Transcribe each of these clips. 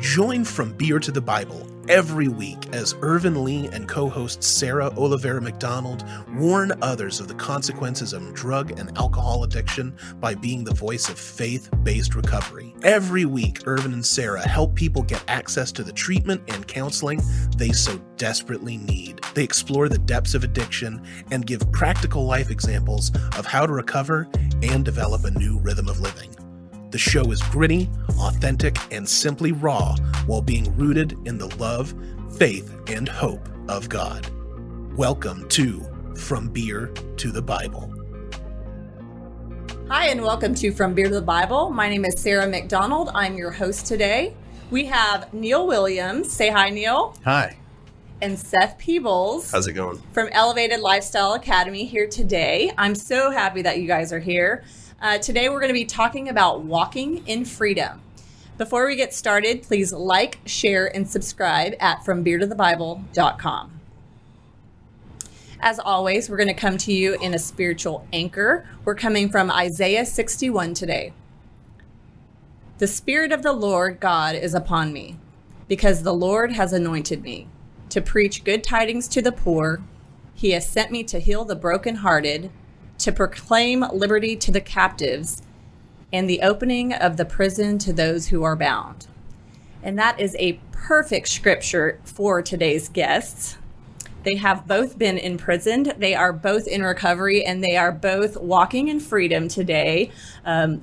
Join From Beer to the Bible every week as Irvin Lee and co host Sarah Olivera McDonald warn others of the consequences of drug and alcohol addiction by being the voice of faith based recovery. Every week, Irvin and Sarah help people get access to the treatment and counseling they so desperately need. They explore the depths of addiction and give practical life examples of how to recover and develop a new rhythm of living. The show is gritty, authentic, and simply raw while being rooted in the love, faith, and hope of God. Welcome to From Beer to the Bible. Hi, and welcome to From Beer to the Bible. My name is Sarah McDonald. I'm your host today. We have Neal Williams. Say hi, Neal. Hi. And Seth Peebles. How's it going? From Elevated Lifestyle Academy here today. I'm so happy that you guys are here. Uh, today, we're going to be talking about walking in freedom. Before we get started, please like, share, and subscribe at FromBeerToTheBible.com. As always, we're going to come to you in a spiritual anchor. We're coming from Isaiah 61 today. The Spirit of the Lord God is upon me, because the Lord has anointed me to preach good tidings to the poor. He has sent me to heal the brokenhearted to proclaim liberty to the captives and the opening of the prison to those who are bound. And that is a perfect scripture for today's guests. They have both been imprisoned, they are both in recovery, and they are both walking in freedom today. Um,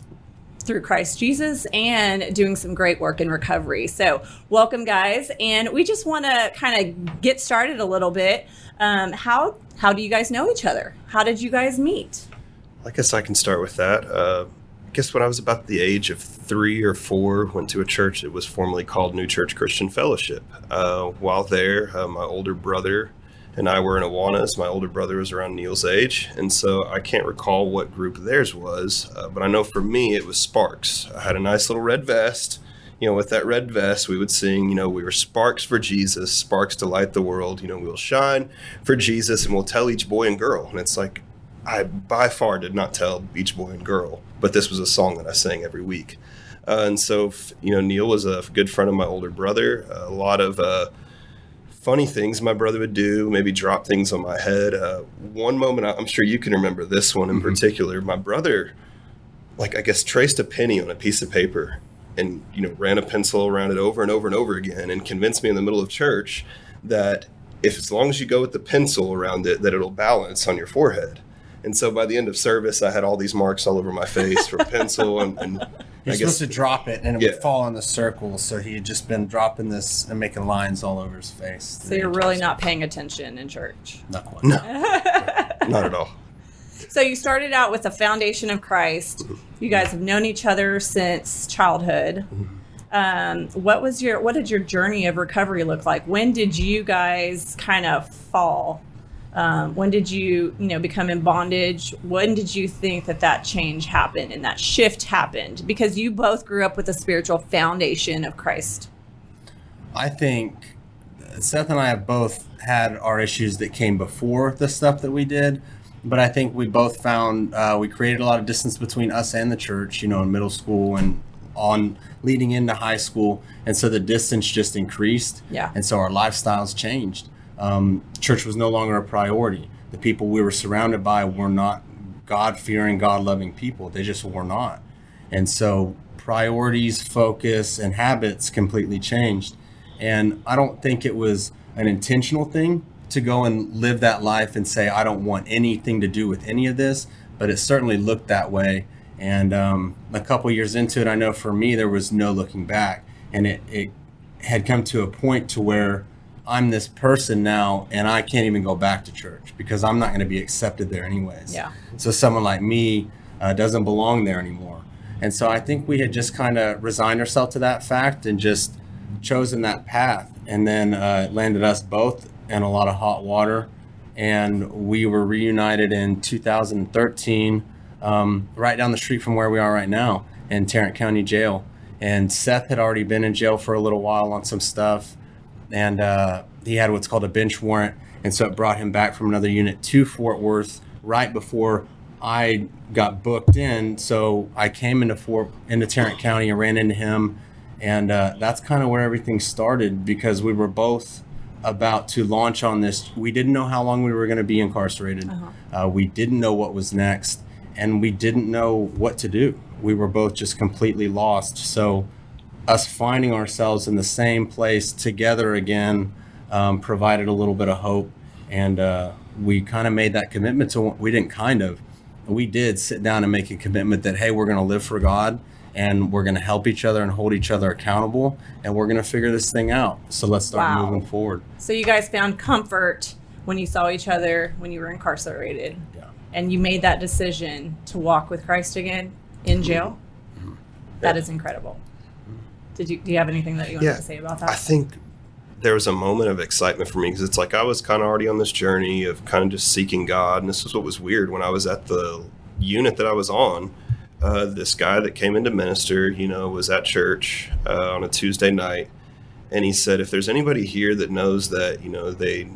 through Christ Jesus and doing some great work in recovery. So, welcome, guys. And we just want to kind of get started a little bit. Um, how how do you guys know each other? How did you guys meet? I guess I can start with that. Uh, I guess when I was about the age of three or four, went to a church that was formerly called New Church Christian Fellowship. Uh, while there, uh, my older brother and I were in Awanas. My older brother was around Neal's age, and so I can't recall what group theirs was, uh, but I know for me it was Sparks. I had a nice little red vest you know, with that red vest, we would sing, you know, we were sparks for Jesus, sparks to light the world. You know, we'll shine for Jesus and we'll tell each boy and girl. And it's like, I by far did not tell each boy and girl, but this was a song that I sang every week. Uh, and so, you know, Neal was a good friend of my older brother. A lot of uh, funny things my brother would do, maybe drop things on my head. Uh, one moment, I'm sure you can remember this one in mm-hmm. particular. My brother, like, I guess, traced a penny on a piece of paper and you know ran a pencil around it over and over and over again and convinced me in the middle of church that if as long as you go with the pencil around it that it'll balance on your forehead and so by the end of service i had all these marks all over my face from pencil and, and you're I supposed guess, to drop it and it yeah. would fall on the circle so he had just been dropping this and making lines all over his face so you're really not paying attention in church not quite no not at all so you started out with the foundation of Christ. You guys have known each other since childhood. Um, what was your what did your journey of recovery look like? When did you guys kind of fall? Um, when did you you know become in bondage? When did you think that that change happened and that shift happened? Because you both grew up with a spiritual foundation of Christ. I think Seth and I have both had our issues that came before the stuff that we did but I think we both found uh, we created a lot of distance between us and the church, you know, in middle school and on leading into high school. And so the distance just increased. Yeah. And so our lifestyles changed. Um, church was no longer a priority. The people we were surrounded by were not God fearing, God loving people. They just were not. And so priorities, focus, and habits completely changed. And I don't think it was an intentional thing to go and live that life and say, I don't want anything to do with any of this, but it certainly looked that way. And um, a couple years into it, I know for me, there was no looking back. And it, it had come to a point to where I'm this person now and I can't even go back to church because I'm not going to be accepted there anyways. Yeah. So someone like me uh, doesn't belong there anymore. And so I think we had just kind of resigned ourselves to that fact and just chosen that path. And then uh, it landed us both in a lot of hot water. And we were reunited in 2013, um, right down the street from where we are right now in Tarrant County Jail. And Seth had already been in jail for a little while on some stuff, and uh, he had what's called a bench warrant. And so it brought him back from another unit to Fort Worth right before I got booked in. So I came into Fort into Tarrant County and ran into him And uh, that's kind of where everything started because we were both about to launch on this. We didn't know how long we were going to be incarcerated. Uh-huh. Uh, we didn't know what was next, and we didn't know what to do. We were both just completely lost. So, us finding ourselves in the same place together again um, provided a little bit of hope. And uh, we kind of made that commitment to, we didn't kind of, we did sit down and make a commitment that, hey, we're going to live for God and we're going to help each other and hold each other accountable and we're going to figure this thing out. So let's start Wow. moving forward. So you guys found comfort when you saw each other when you were incarcerated. Yeah. And you made that decision to walk with Christ again in jail. That is incredible. Did you do you have anything that you wanted Yeah, to say about that? I think there was a moment of excitement for me because it's like I was kind of already on this journey of kind of just seeking God, and this was what was weird when I was at the unit that I was on. Uh, this guy that came in to minister, you know, was at church uh, on a Tuesday night, and he said, "If there's anybody here that knows that, you know, they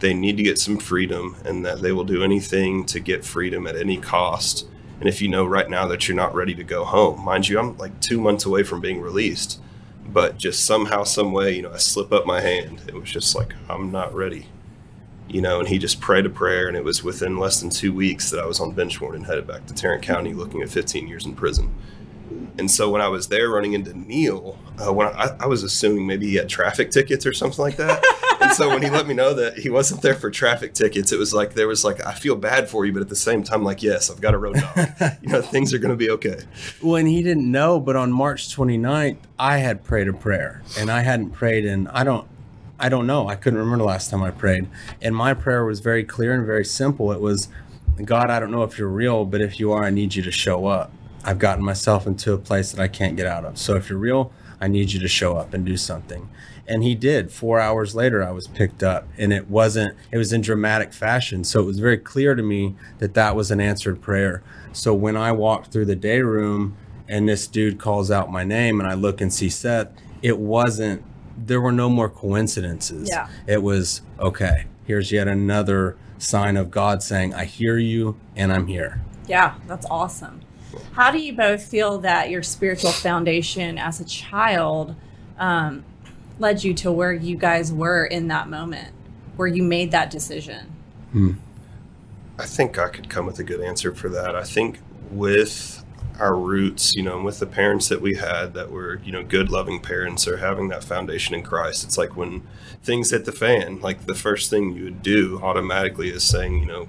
they need to get some freedom, and that they will do anything to get freedom at any cost." And if you know right now that you're not ready to go home, mind you, I'm like two months away from being released but just somehow, some way, you know, I slip up my hand. It was just like I'm not ready, you know. And he just prayed a prayer, and it was within less than two weeks that I was on bench warrant and headed back to Tarrant County, looking at 15 years in prison. And so when I was there, running into Neal, uh, when I, I was assuming maybe he had traffic tickets or something like that. and so when he let me know that he wasn't there for traffic tickets, it was like there was like I feel bad for you, but at the same time, like yes, I've got a road dog. you know, things are going to be okay. Well, and he didn't know, but on March 29th, I had prayed a prayer, and I hadn't prayed in I don't I don't know. I couldn't remember the last time I prayed. And my prayer was very clear and very simple. It was, God, I don't know if you're real, but if you are, I need you to show up. I've gotten myself into a place that I can't get out of. So if you're real, I need you to show up and do something. And he did. Four hours later, I was picked up, and it wasn't, it was in dramatic fashion. So it was very clear to me that that was an answered prayer. So when I walked through the day room and this dude calls out my name and I look and see Seth, it wasn't, there were no more coincidences. Yeah. It was, okay, here's yet another sign of God saying, I hear you and I'm here. Yeah, that's awesome. How do you both feel that your spiritual foundation as a child um, led you to where you guys were in that moment, where you made that decision? I think I could come with a good answer for that. I think with our roots, you know, and with the parents that we had that were, you know, good, loving parents or having that foundation in Christ, it's like when things hit the fan, like the first thing you would do automatically is saying, you know,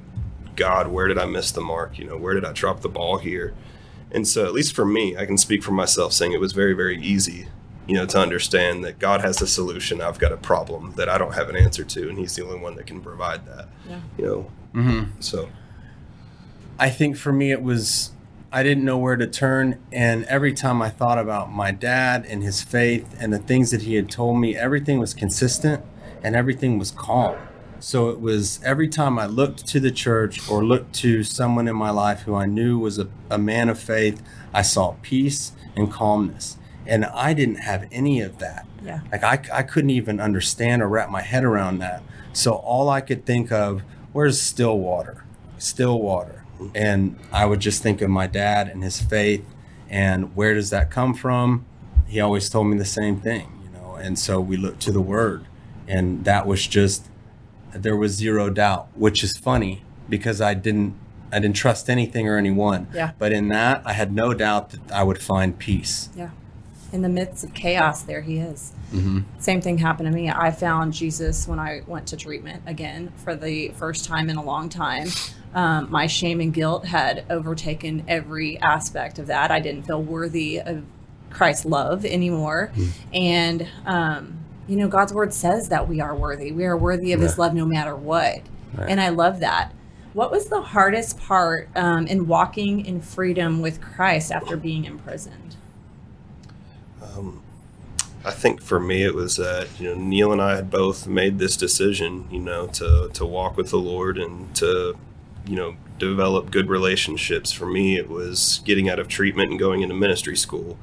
God, where did I miss the mark? You know, where did I drop the ball here? And so, at least for me, I can speak for myself saying it was very, very easy, you know, to understand that God has a solution. I've got a problem that I don't have an answer to, and He's the only one that can provide that, Yeah. you know. Mm-hmm. So, I think for me, it was I didn't know where to turn. And every time I thought about my dad and his faith and the things that he had told me, everything was consistent and everything was calm. So it was every time I looked to the church or looked to someone in my life who I knew was a, a man of faith, I saw peace and calmness. And I didn't have any of that. Yeah. Like I, I couldn't even understand or wrap my head around that. So all I could think of, where's still water? Still water. And I would just think of my dad and his faith and where does that come from? He always told me the same thing, you know. And so we looked to the word and that was just there was zero doubt, which is funny because I didn't I didn't trust anything or anyone. Yeah. But in that, I had no doubt that I would find peace. Yeah. In the midst of chaos, there he is. Mm-hmm. Same thing happened to me. I found Jesus when I went to treatment again for the first time in a long time. Um, my shame and guilt had overtaken every aspect of that. I didn't feel worthy of Christ's love anymore. And, um, you know, God's word says that we are worthy. We are worthy of his love no matter what. Right. And I love that. What was the hardest part um, in walking in freedom with Christ after being imprisoned? Um, I think for me it was that you know Neal and I had both made this decision, you know, to to walk with the Lord and to you know develop good relationships. For me, it was getting out of treatment and going into ministry school,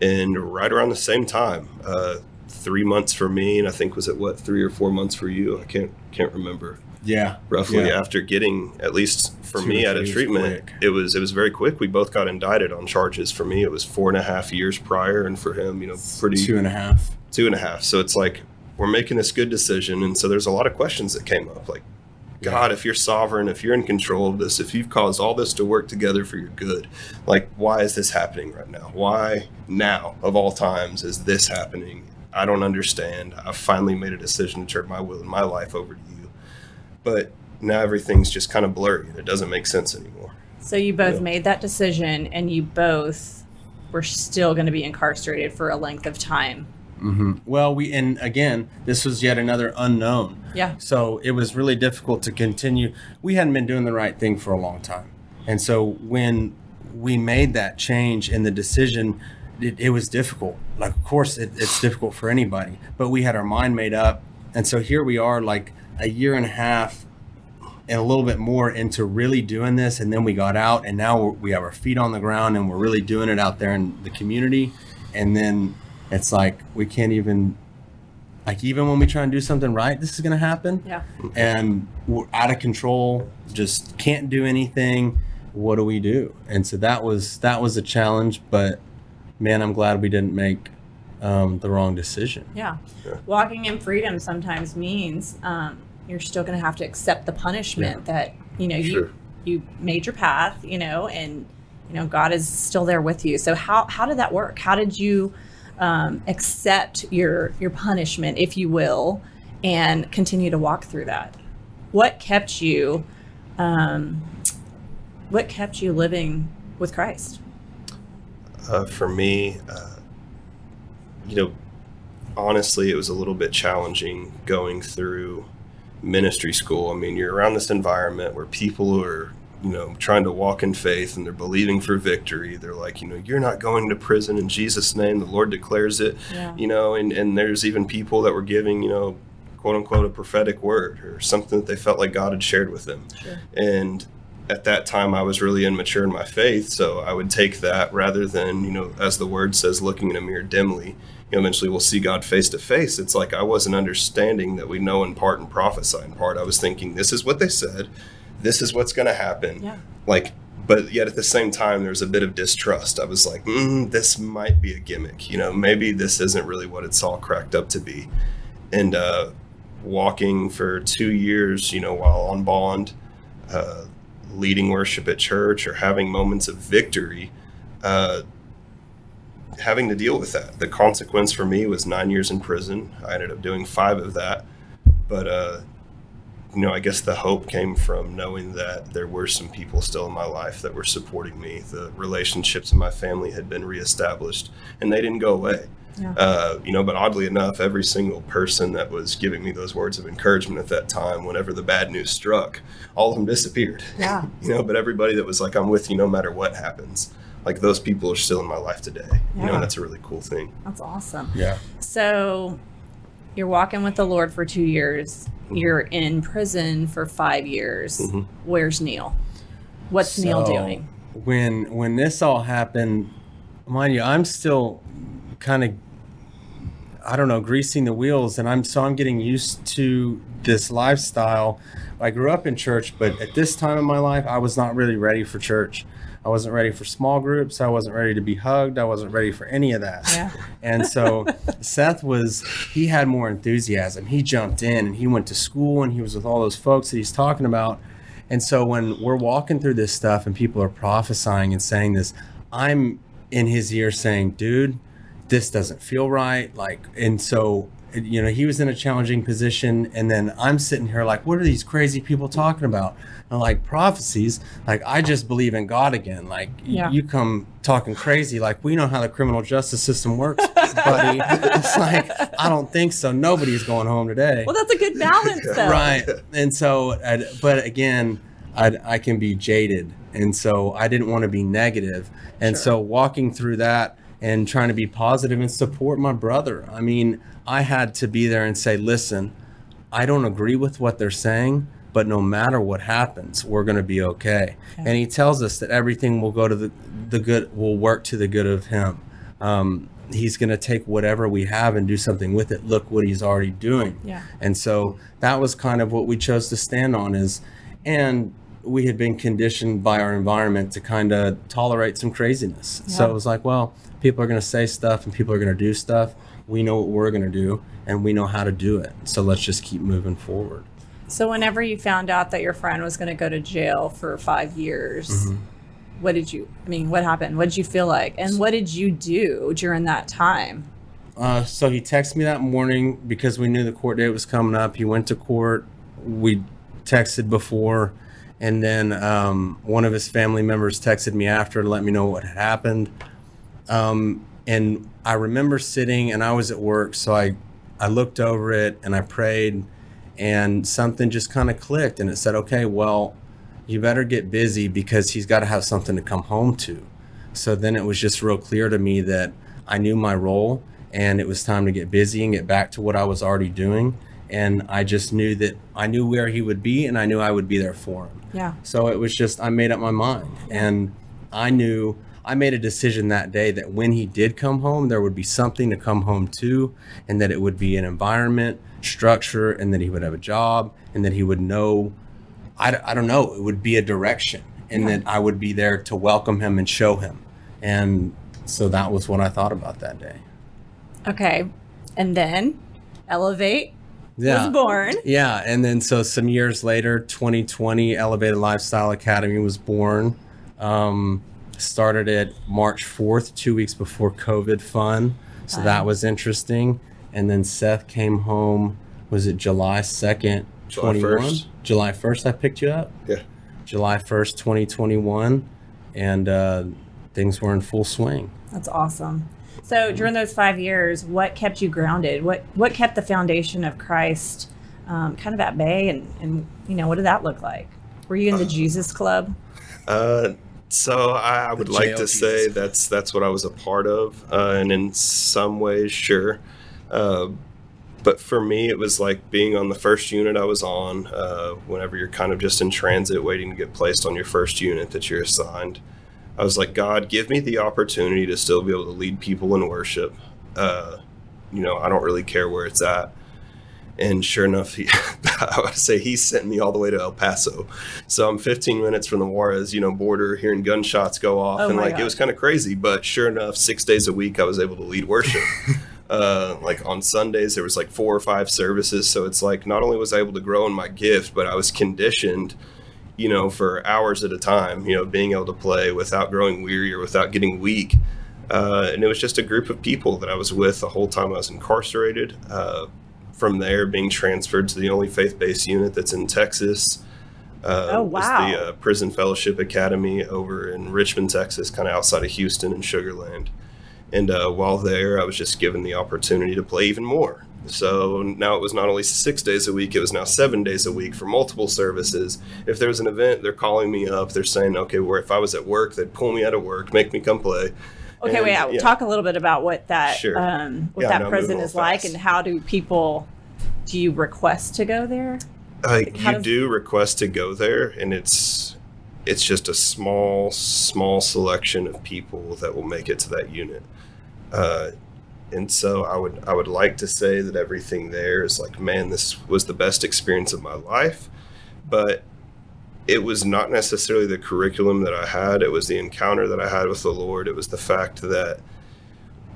and right around the same time, uh, three months for me, and I think was it what three or four months for you? I can't can't remember. Yeah. roughly Yeah. after getting at least for Two me out of treatment quick. it was it was very quick we both got indicted on charges for me it was four and a half years prior and for him you know pretty Two and a half. two and a half so it's like we're making this good decision and so there's a lot of questions that came up like god if you're sovereign if you're in control of this if you've caused all this to work together for your good like why is this happening right now why now of all times is this happening i don't understand i've finally made a decision to turn my will and my life over to you but now everything's just kind of blurry and it doesn't make sense anymore So you both Yeah. made that decision, and you both were still going to be incarcerated for a length of time. hmm Well, we and again, this was yet another unknown. Yeah. So it was really difficult to continue. We hadn't been doing the right thing for a long time, and so when we made that change in the decision, it, it was difficult. Like, of course, it, it's difficult for anybody, but we had our mind made up, and so here we are, like a year and a half and a little bit more into really doing this. And then we got out and now we're, we have our feet on the ground and we're really doing it out there in the community. And then it's like we can't even like even when we try and do something right this is going to happen. Yeah. and we're out of control just can't do anything. What do we do? And so that was that was a challenge but man i'm glad we didn't make um, the wrong decision Yeah. Yeah. Walking in freedom sometimes means um, you're still going to have to accept the punishment that you know Sure. you you made your path, you know, and you know God is still there with you. So how how did that work? How did you um, accept your your punishment, if you will, and continue to walk through that? What kept you? Um, what kept you living with Christ? Uh, for me, uh, you know, honestly, it was a little bit challenging going through ministry school. I mean, you're around this environment where people are, you know, trying to walk in faith and they're believing for victory. They're like, you know, you're not going to prison in Jesus' name. The Lord declares it, Yeah. you know, and, and there's even people that were giving, you know, quote unquote, a prophetic word or something that they felt like God had shared with them. Sure. And at that time, I was really immature in my faith. So I would take that rather than, you know, as the word says, looking in a mirror dimly. You know, eventually we'll see God face to face. It's like I wasn't understanding that we know in part and prophesy in part. I was thinking, this is what they said, this is what's going to happen. Yeah. Like, but yet at the same time, there was a bit of distrust. I was like, mm, this might be a gimmick. You know, maybe this isn't really what it's all cracked up to be. And uh, walking for two years, you know, while on bond, uh, leading worship at church or having moments of victory, uh, having to deal with that. The consequence for me was nine years in prison. I ended up doing five of that. But, uh, you know, I guess the hope came from knowing that there were some people still in my life that were supporting me. The relationships in my family had been reestablished and they didn't go away. Yeah. Uh, you know, but oddly enough, every single person that was giving me those words of encouragement at that time, whenever the bad news struck, all of them disappeared. Yeah. you know, but everybody that was like, I'm with you no matter what happens, like those people are still in my life today. You know, and that's a really cool thing. That's awesome. yeah So you're walking with the Lord for two years. You're in prison for five years. Mhm. Where's Neal? What's Neal doing? When when this all happened, mind you, I'm still kind of I don't know, greasing the wheels and I'm so I'm getting used to this lifestyle. I grew up in church, but at this time in my life I was not really ready for church. I wasn't ready for small groups. I wasn't ready to be hugged. I wasn't ready for any of that. Yeah. And so Seth was, he had more enthusiasm. He jumped in and he went to school and he was with all those folks that he's talking about. And so when we're walking through this stuff and people are prophesying and saying this, I'm in his ear saying, dude, this doesn't feel right. Like, and so, you know, he was in a challenging position. And then I'm sitting here like, what are these crazy people talking about? And like prophecies, like, I just believe in God again. Like, Yeah. you come talking crazy. Like, we know how the criminal justice system works, buddy. it's like, I don't think so. Nobody's going home today Well, that's a good balance, though. right and so i but again I, I can be jaded and so i didn't want to be negative. negative and Sure. so walking through that and trying to be positive and support my brother i mean i had to be there and say listen i don't agree with what they're saying but no matter what happens we're going to be okay Okay. and he tells us that everything will go to the, the good will work to the good of him um, he's going to take whatever we have and do something with it. Look what he's already doing. Yeah. And so that was kind of what we chose to stand on is, and we had been conditioned by our environment to kind of tolerate some craziness. So it was like, well, people are going to say stuff and people are going to do stuff. We know what we're going to do and we know how to do it. So let's just keep moving forward. So, whenever you found out that your friend was going to go to jail for five years, Mm-hmm. what did you, I mean, what happened? What did you feel like? And what did you do during that time? Uh, so he texted me that morning because we knew the court date was coming up. He went to court. We texted before, and then um, one of his family members texted me after to let me know what had happened. Um, and I remember sitting, and I was at work, so I I looked over it and I prayed, and something just kind of clicked, and it said, "Okay, well, you better get busy because he's got to have something to come home to." So then it was just real clear to me that I knew my role and it was time to get busy and get back to what I was already doing. And I just knew that I knew where he would be and I knew I would be there for him. Yeah. So it was just, I made up my mind. And I knew, I made a decision that day that when he did come home, there would be something to come home to, and that it would be an environment, structure, and that he would have a job, and that he would know, I, I don't know, it would be a direction, and that I would be there to welcome him and show him. And so that was what I thought about that day. Okay. And then Elevate Yeah. was born. Yeah, and then so some years later, 2020, Elevated Lifestyle Academy was born. Um, started it March 4th, two weeks before COVID fun. So that was interesting. And then Seth came home, was it July 2nd, July 21? 1st. July 1st, I picked you up. Yeah. July 1st, 2021. And uh, things were in full swing. That's awesome. So during those five years, what kept you grounded? What what kept the foundation of Christ um, kind of at bay? And, and you know, what did that look like? Were you in the Jesus Club? Uh, so I, I would like jail to say Jesus. that's that's what I was a part of, uh, and in some ways, sure. Uh, but for me, it was like being on the first unit I was on. Uh, whenever you're kind of just in transit, waiting to get placed on your first unit that you're assigned, I was like, God, give me the opportunity to still be able to lead people in worship. Uh, you know, I don't really care where it's at. And sure enough, he, I would say he sent me all the way to El Paso. So I'm 15 minutes from the Juarez, you know, border, hearing gunshots go off, Oh and like God. it was kind of crazy. But sure enough, six days a week, I was able to lead worship. uh, like on Sundays, there was like four or five services. So it's like not only was I able to grow in my gift, but I was conditioned, you know, for hours at a time. You know, being able to play without growing weary or without getting weak. Uh, and it was just a group of people that I was with the whole time I was incarcerated. Uh, from there, being transferred to the only faith-based unit that's in Texas. Uh, Oh, wow. the uh, Prison Fellowship Academy over in Richmond, Texas, kind of outside of Houston and Sugarland. And uh, while there, I was just given the opportunity to play even more. So now it was not only six days a week, it was now seven days a week for multiple services. If there was an event, they're calling me up. They're saying, okay, where if I was at work, they'd pull me out of work, make me come play. Okay, And, wait. I'll yeah. Talk a little bit about what that Sure. um, what Yeah, that prison is real like, fast. and how do people do you request to go there? Uh, how you do request to go there, and it's it's just a small, small selection of people that will make it to that unit. Uh, and so I would I would like to say that everything there is like, man, this was the best experience of my life, but it was not necessarily the curriculum that I had. It was the encounter that I had with the Lord. It was the fact that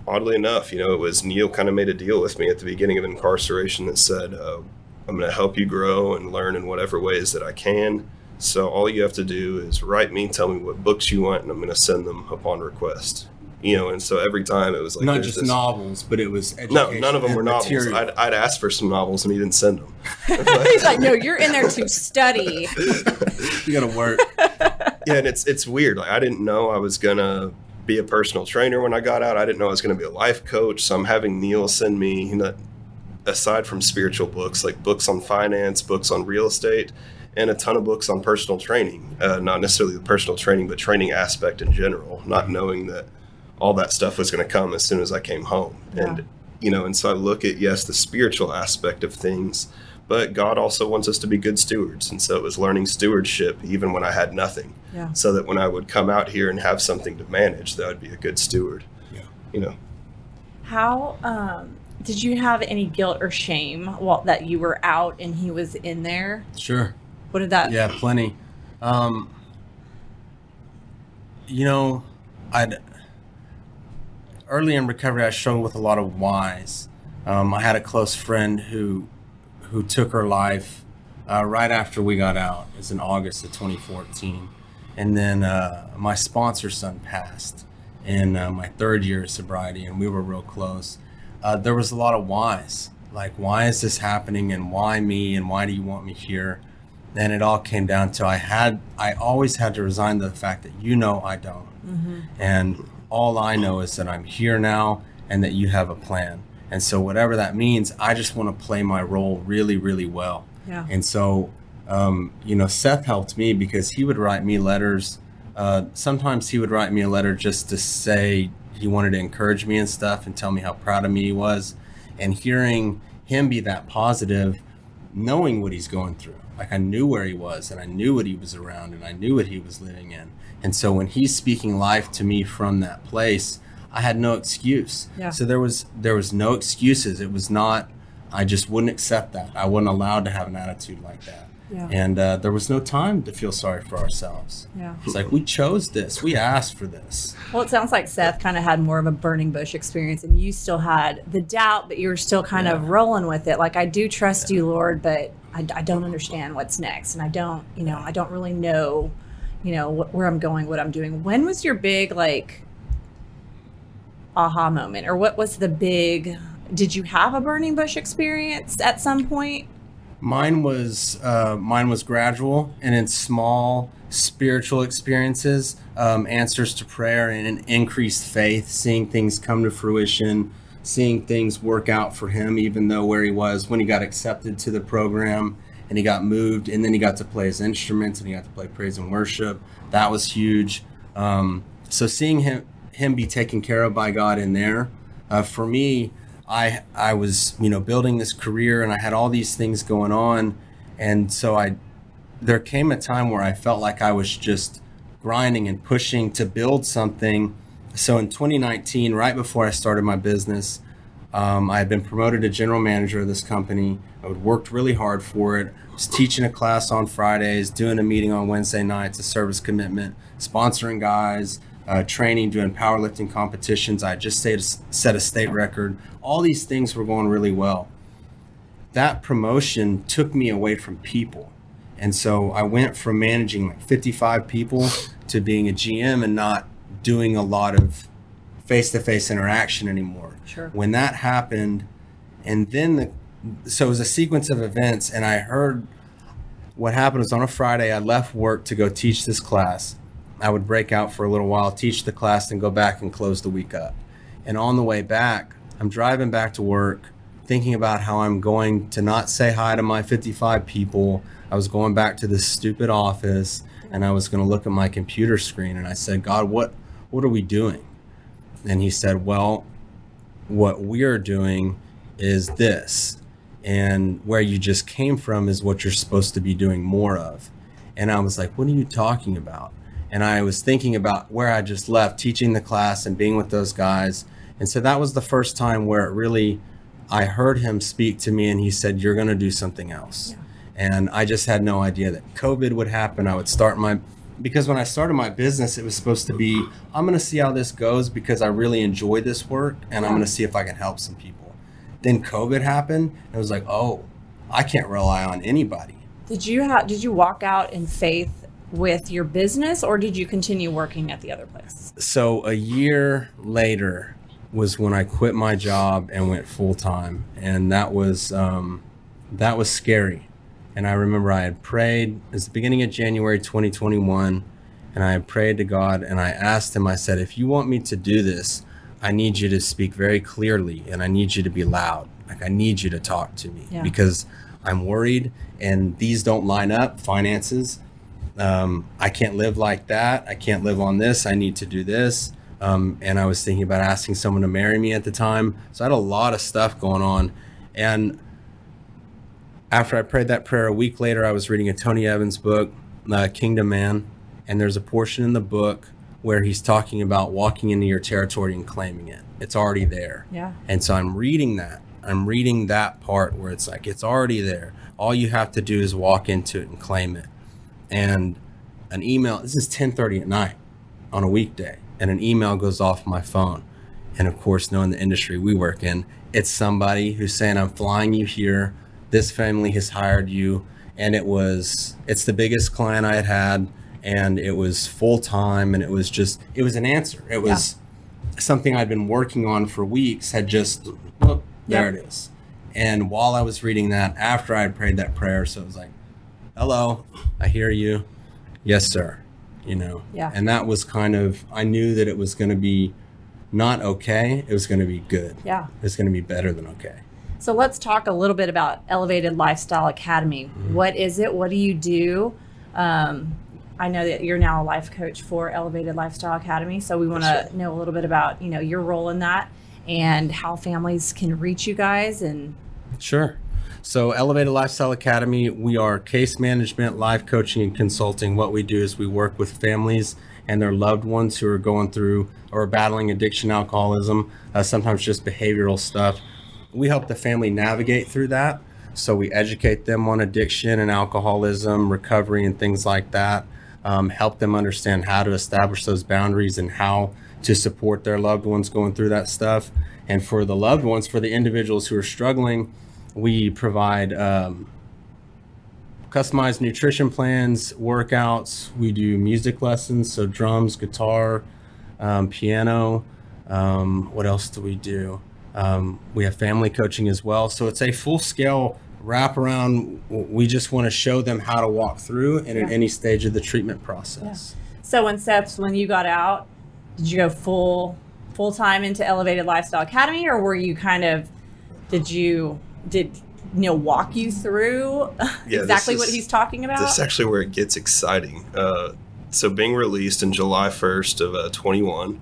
oddly enough, you know, it was Neal kind of made a deal with me at the beginning of incarceration that said, uh, I'm going to help you grow and learn in whatever ways that I can. So all you have to do is write me, tell me what books you want, and I'm going to send them upon request. You know, and so every time it was like Not just this- novels, but it was No, none of them and were novels. I'd, I'd asked for some novels, and he didn't send them. He's like, no, you're in there to study. you gotta work. yeah, and it's it's weird. Like I didn't know I was gonna be a personal trainer when I got out. I didn't know I was gonna be a life coach. So I'm having Neal send me, you know, aside from spiritual books, like books on finance, books on real estate, and a ton of books on personal training. Uh, not necessarily the personal training, but training aspect in general. Not knowing that all that stuff was going to come as soon as I came home, Yeah. and you know, and so I look at yes, the spiritual aspect of things. But God also wants us to be good stewards. And so it was learning stewardship even when I had nothing Yeah. so that when I would come out here and have something to manage, that I'd be a good steward. Yeah. You know, How um, did you have any guilt or shame while, that you were out and he was in there? Sure. What did that? Yeah, plenty. Um, you know, I'd early in recovery, I struggled with a lot of whys. Um, I had a close friend who who took her life uh, right after we got out. It's in August of 2014, and then uh, my sponsor son passed in uh, my third year of sobriety, and we were real close. Uh, there was a lot of whys, like why is this happening, and why me, and why do you want me here? And it all came down to I had I always had to resign to the fact that you know I don't, and all I know is that I'm here now and that you have a plan. And so whatever that means, I just want to play my role really, really well. Yeah. And so, um, you know, Seth helped me because he would write me letters. Uh, sometimes he would write me a letter just to say he wanted to encourage me and stuff and tell me how proud of me he was. And hearing him be that positive, knowing what he's going through, like I knew where he was and I knew what he was around and I knew what he was living in. And so when he's speaking life to me from that place, I had no excuse. Yeah. So there was there was no excuses. It was not. I just wouldn't accept that. I wasn't allowed to have an attitude like that. Yeah. And uh, there was no time to feel sorry for ourselves. Yeah. It's like we chose this. We asked for this. Well, it sounds like Seth kind of had more of a burning bush experience, and you still had the doubt, but you were still kind of rolling with it. Like, I do trust you, Lord, but I, I don't understand what's next, and I don't, you know, I don't really know, you know, wh- where I'm going, what I'm doing. When was your big like aha moment, or what was the big? Did you have a burning bush experience at some point? Mine was uh, mine was gradual and in small spiritual experiences, um, answers to prayer, and an increased faith, seeing things come to fruition, seeing things work out for him, even though where he was when he got accepted to the program and he got moved, and then he got to play his instruments and he got to play praise and worship. That was huge. Um, so seeing him him be taken care of by God in there, uh, for me, I I was you know building this career and I had all these things going on, and so I there came a time where I felt like I was just grinding and pushing to build something. So in 2019, right before I started my business, um, I had been promoted to general manager of this company. I had worked really hard for it. Was teaching a class on Fridays, doing a meeting on Wednesday nights, a service commitment, sponsoring guys, uh, training, doing powerlifting competitions. I just stayed, set a state record. All these things were going really well. That promotion took me away from people. And so I went from managing like 55 people to being a GM and not doing a lot of face to face interaction anymore. Sure. When that happened, and then the, so it was a sequence of events, and I heard what happened was on a Friday, I left work to go teach this class. I would break out for a little while, teach the class, and go back and close the week up. And on the way back, I'm driving back to work, thinking about how I'm going to not say hi to my 55 people. I was going back to this stupid office, and I was going to look at my computer screen, and I said, God, what, what are we doing? And he said, Well, what we're doing is this. And where you just came from is what you're supposed to be doing more of. And I was like, What are you talking about? And I was thinking about where I just left teaching the class and being with those guys. And so that was the first time where it really, I heard him speak to me and he said, You're going to do something else. And I just had no idea that COVID would happen. I would start my, because when I started my business, it was supposed to be, I'm going to see how this goes because I really enjoy this work and I'm going to see if I can help some people. Then COVID happened and it was like, oh, I can't rely on anybody. Did you have? Did you walk out in faith with your business, or did you continue working at the other place? So a year later was when I quit my job and went full time, and that was um, that was scary. And I remember I had prayed. It was the beginning of January 2021, and I had prayed to God, and I asked Him. I said, "If you want me to do this, I need you to speak very clearly, and I need you to be loud. Like I need you to talk to me Yeah. because I'm worried, and these don't line up. Finances." um, I can't live like that. I can't live on this. I need to do this. Um, and I was thinking about asking someone to marry me at the time. So I had a lot of stuff going on. And after I prayed that prayer, a week later, I was reading a Tony Evans book, uh, Kingdom Man. And there's a portion in the book where he's talking about walking into your territory and claiming it. It's already there. Yeah. And so I'm reading that. I'm reading that part where it's like it's already there. All you have to do is walk into it and claim it. And an email, this is 10:30 at night on a weekday, and an email goes off my phone. And of course, knowing the industry we work in, it's somebody who's saying, I'm flying you here. This family has hired you. And it was, it's the biggest client I had had. And it was full time. And it was just, it was an answer. It was something I'd been working on for weeks, had just, whoop, there it is. And while I was reading that, after I had prayed that prayer, so it was like, hello, I hear you. Yes, sir. You know, Yeah. and that was kind of, I knew that it was going to be not okay. It was going to be good. Yeah. It was going to be better than okay. So let's talk a little bit about Elevated Lifestyle Academy. Mm-hmm. What is it? What do you do? Um, I know that you're now a life coach for Elevated Lifestyle Academy, so we want to know a little bit about you know your role in that and how families can reach you guys and Sure. So, Elevated Lifestyle Academy, we are case management, life coaching, and consulting. What we do is we work with families and their loved ones who are going through or battling addiction, alcoholism, uh, sometimes just behavioral stuff. We help the family navigate through that. So, we educate them on addiction and alcoholism, recovery, and things like that. Um, help them understand how to establish those boundaries and how to support their loved ones going through that stuff. And for the loved ones, for the individuals who are struggling, we provide um, customized nutrition plans, workouts. We do music lessons, so drums, guitar, um, piano. Um, what else do we do? Um, we have family coaching as well. So it's a full scale wraparound. We just want to show them how to walk through and Yeah. at any stage of the treatment process. so when Steps, when you got out, did you go full full time into Elevated Lifestyle Academy, or were you kind of did you did Neal walk you through Yeah, exactly this what is- he's talking about? This is actually where it gets exciting. Uh, so, being released in July 1st of uh, 21,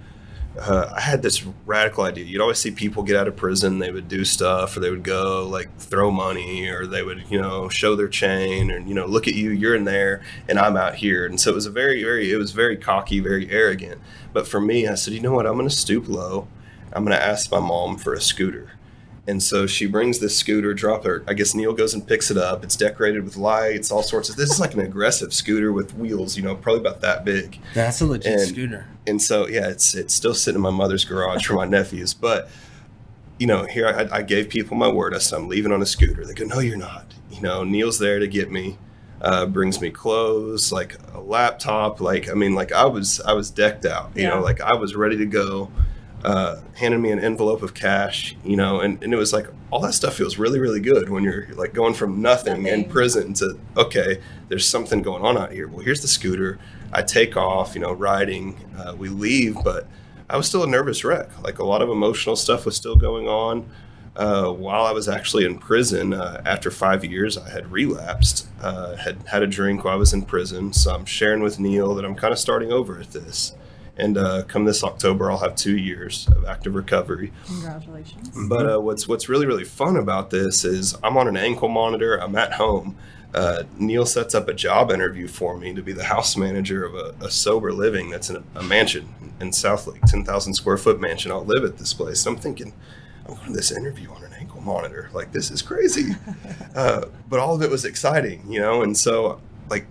uh, I had this radical idea. You'd always see people get out of prison, they would do stuff, or they would go like throw money, or they would, you know, show their chain, and you know, look at you, you're in there, and I'm out here. And so it was a very, very, it was very cocky, very arrogant. But for me, I said, you know what? I'm going to stoop low. I'm going to ask my mom for a scooter. And so she brings this scooter, drop her. I guess Neal goes and picks it up. It's decorated with lights, all sorts of. This is like an aggressive scooter with wheels, you know, probably about that big. That's a legit And- scooter. And so, yeah, it's it's still sitting in my mother's garage for my nephews. But you know, here I, I gave people my word. I said I'm leaving on a scooter. They go, no, you're not. You know, Neal's there to get me. Uh, brings me clothes, like a laptop. Like I mean, like I was I was decked out. You Yeah. know, like I was ready to go. Uh, handed me an envelope of cash, you know, and, and it was like all that stuff feels really, really good when you're like going from nothing, in prison to okay, there's something going on out here. Well, here's the scooter. I take off, you know, riding. Uh, we leave, but I was still a nervous wreck. Like a lot of emotional stuff was still going on. Uh, while I was actually in prison, uh, after five years, I had relapsed, uh, had had a drink while I was in prison. So I'm sharing with Neal that I'm kind of starting over at this. And uh, come this October, I'll have two years of active recovery. Congratulations. But uh, what's what's really really fun about this is I'm on an ankle monitor. I'm at home. Uh, Neal sets up a job interview for me to be the house manager of a, a sober living that's in a, a mansion in Southlake, 10,000 square foot mansion. I'll live at this place. And I'm thinking, I'm going to this interview on an ankle monitor. Like this is crazy. uh, but all of it was exciting, you know. And so like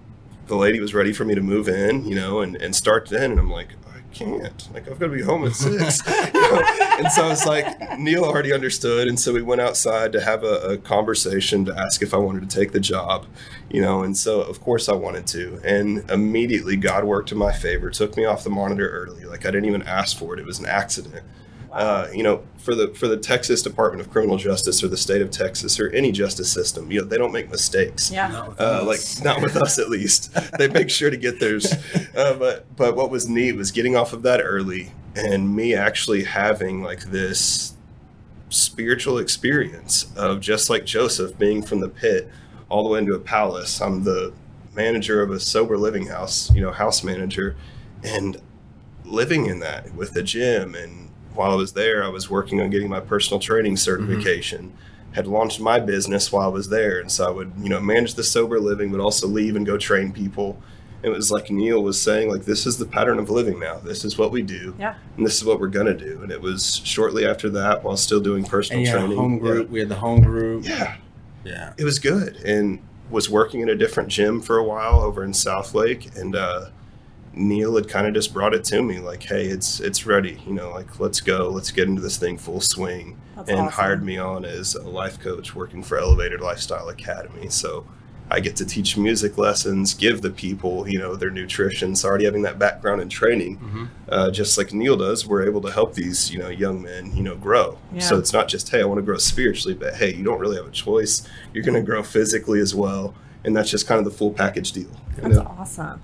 the lady was ready for me to move in, you know, and, and start then. And I'm like, can't. Like, I've got to be home at six. you know? And so it's like Neal already understood. And so we went outside to have a, a conversation to ask if I wanted to take the job, you know. And so, of course, I wanted to. And immediately, God worked in my favor, took me off the monitor early. Like, I didn't even ask for it, it was an accident. Uh, you know, for the for the Texas Department of Criminal Justice or the state of Texas or any justice system, you know, they don't make mistakes yeah. uh, like not with us at least. They make sure to get theirs. Uh, but but what was neat was getting off of that early and me actually having like this spiritual experience of just like Joseph being from the pit all the way into a palace. I'm the manager of a sober living house, you know, house manager, and living in that with the gym. And while I was there, I was working on getting my personal training certification. Had launched my business while I was there, and so I would, you know, manage the sober living, but also leave and go train people. It was like Neal was saying, like this is the pattern of living now. This is what we do, Yeah. and this is what we're gonna do. And it was shortly after that, while still doing personal And you had a training. home yeah. group. We had the home group. Yeah, Yeah. it was good, and was working in a different gym for a while over in Southlake, and uh, Neal had kind of just brought it to me, like, "Hey, it's it's ready. You know, like let's go, let's get into this thing full swing." That's and awesome. hired me on as a life coach working for Elevated Lifestyle Academy. So I get to teach music lessons, give the people, you know, their nutrition. So already having that background and training, Mhm. uh, just like Neal does, we're able to help these, you know, young men, you know, grow. Yeah. So it's not just, hey, I want to grow spiritually, but hey, you don't really have a choice. You're going to grow physically as well. And that's just kind of the full package deal. you That's know? awesome.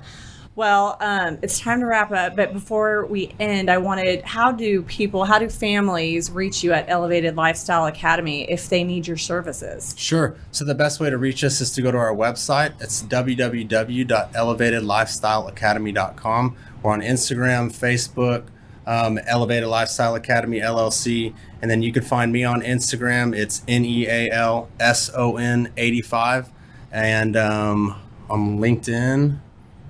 Well, um, it's time to wrap up. But before we end, I wanted how do people, how do families reach you at Elevated Lifestyle Academy if they need your services? Sure. So the best way to reach us is to go to our website. It's www.elevatedlifestyleacademy.com. We're on Instagram, Facebook, um, Elevated Lifestyle Academy LLC, and then you can find me on Instagram. It's N E A L S O N 85, and um, on LinkedIn.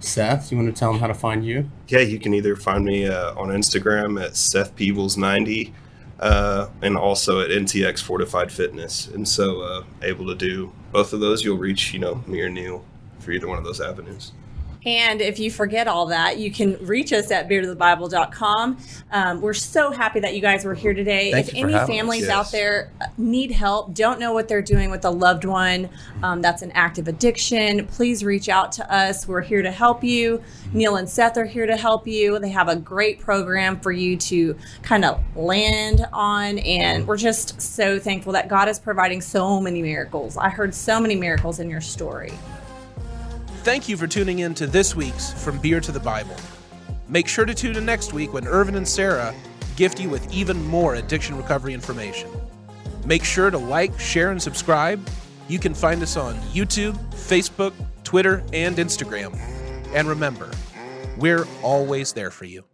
Seth, you want to tell them how to find you? yeah, you can either find me uh, on Instagram at Seth Peebles90 uh, and also at NTX Fortified Fitness. And so, uh, able to do both of those, you'll reach, you know, me or Neal for either one of those avenues. And if you forget all that, you can reach us at beertothebible.com. Um, we're so happy that you guys were here today. Thank if any families Yes. out there uh, need help, don't know what they're doing with a loved one um, that's an active addiction, please reach out to us. We're here to help you. Neal and Seth are here to help you. They have a great program for you to kind of land on. And we're just so thankful that God is providing so many miracles. I heard so many miracles in your story. Thank you for tuning in to this week's From Beer to the Bible. Make sure to tune in next week when Irvin and Sarah gift you with even more addiction recovery information. Make sure to like, share, and subscribe. You can find us on YouTube, Facebook, Twitter, and Instagram. And remember, we're always there for you.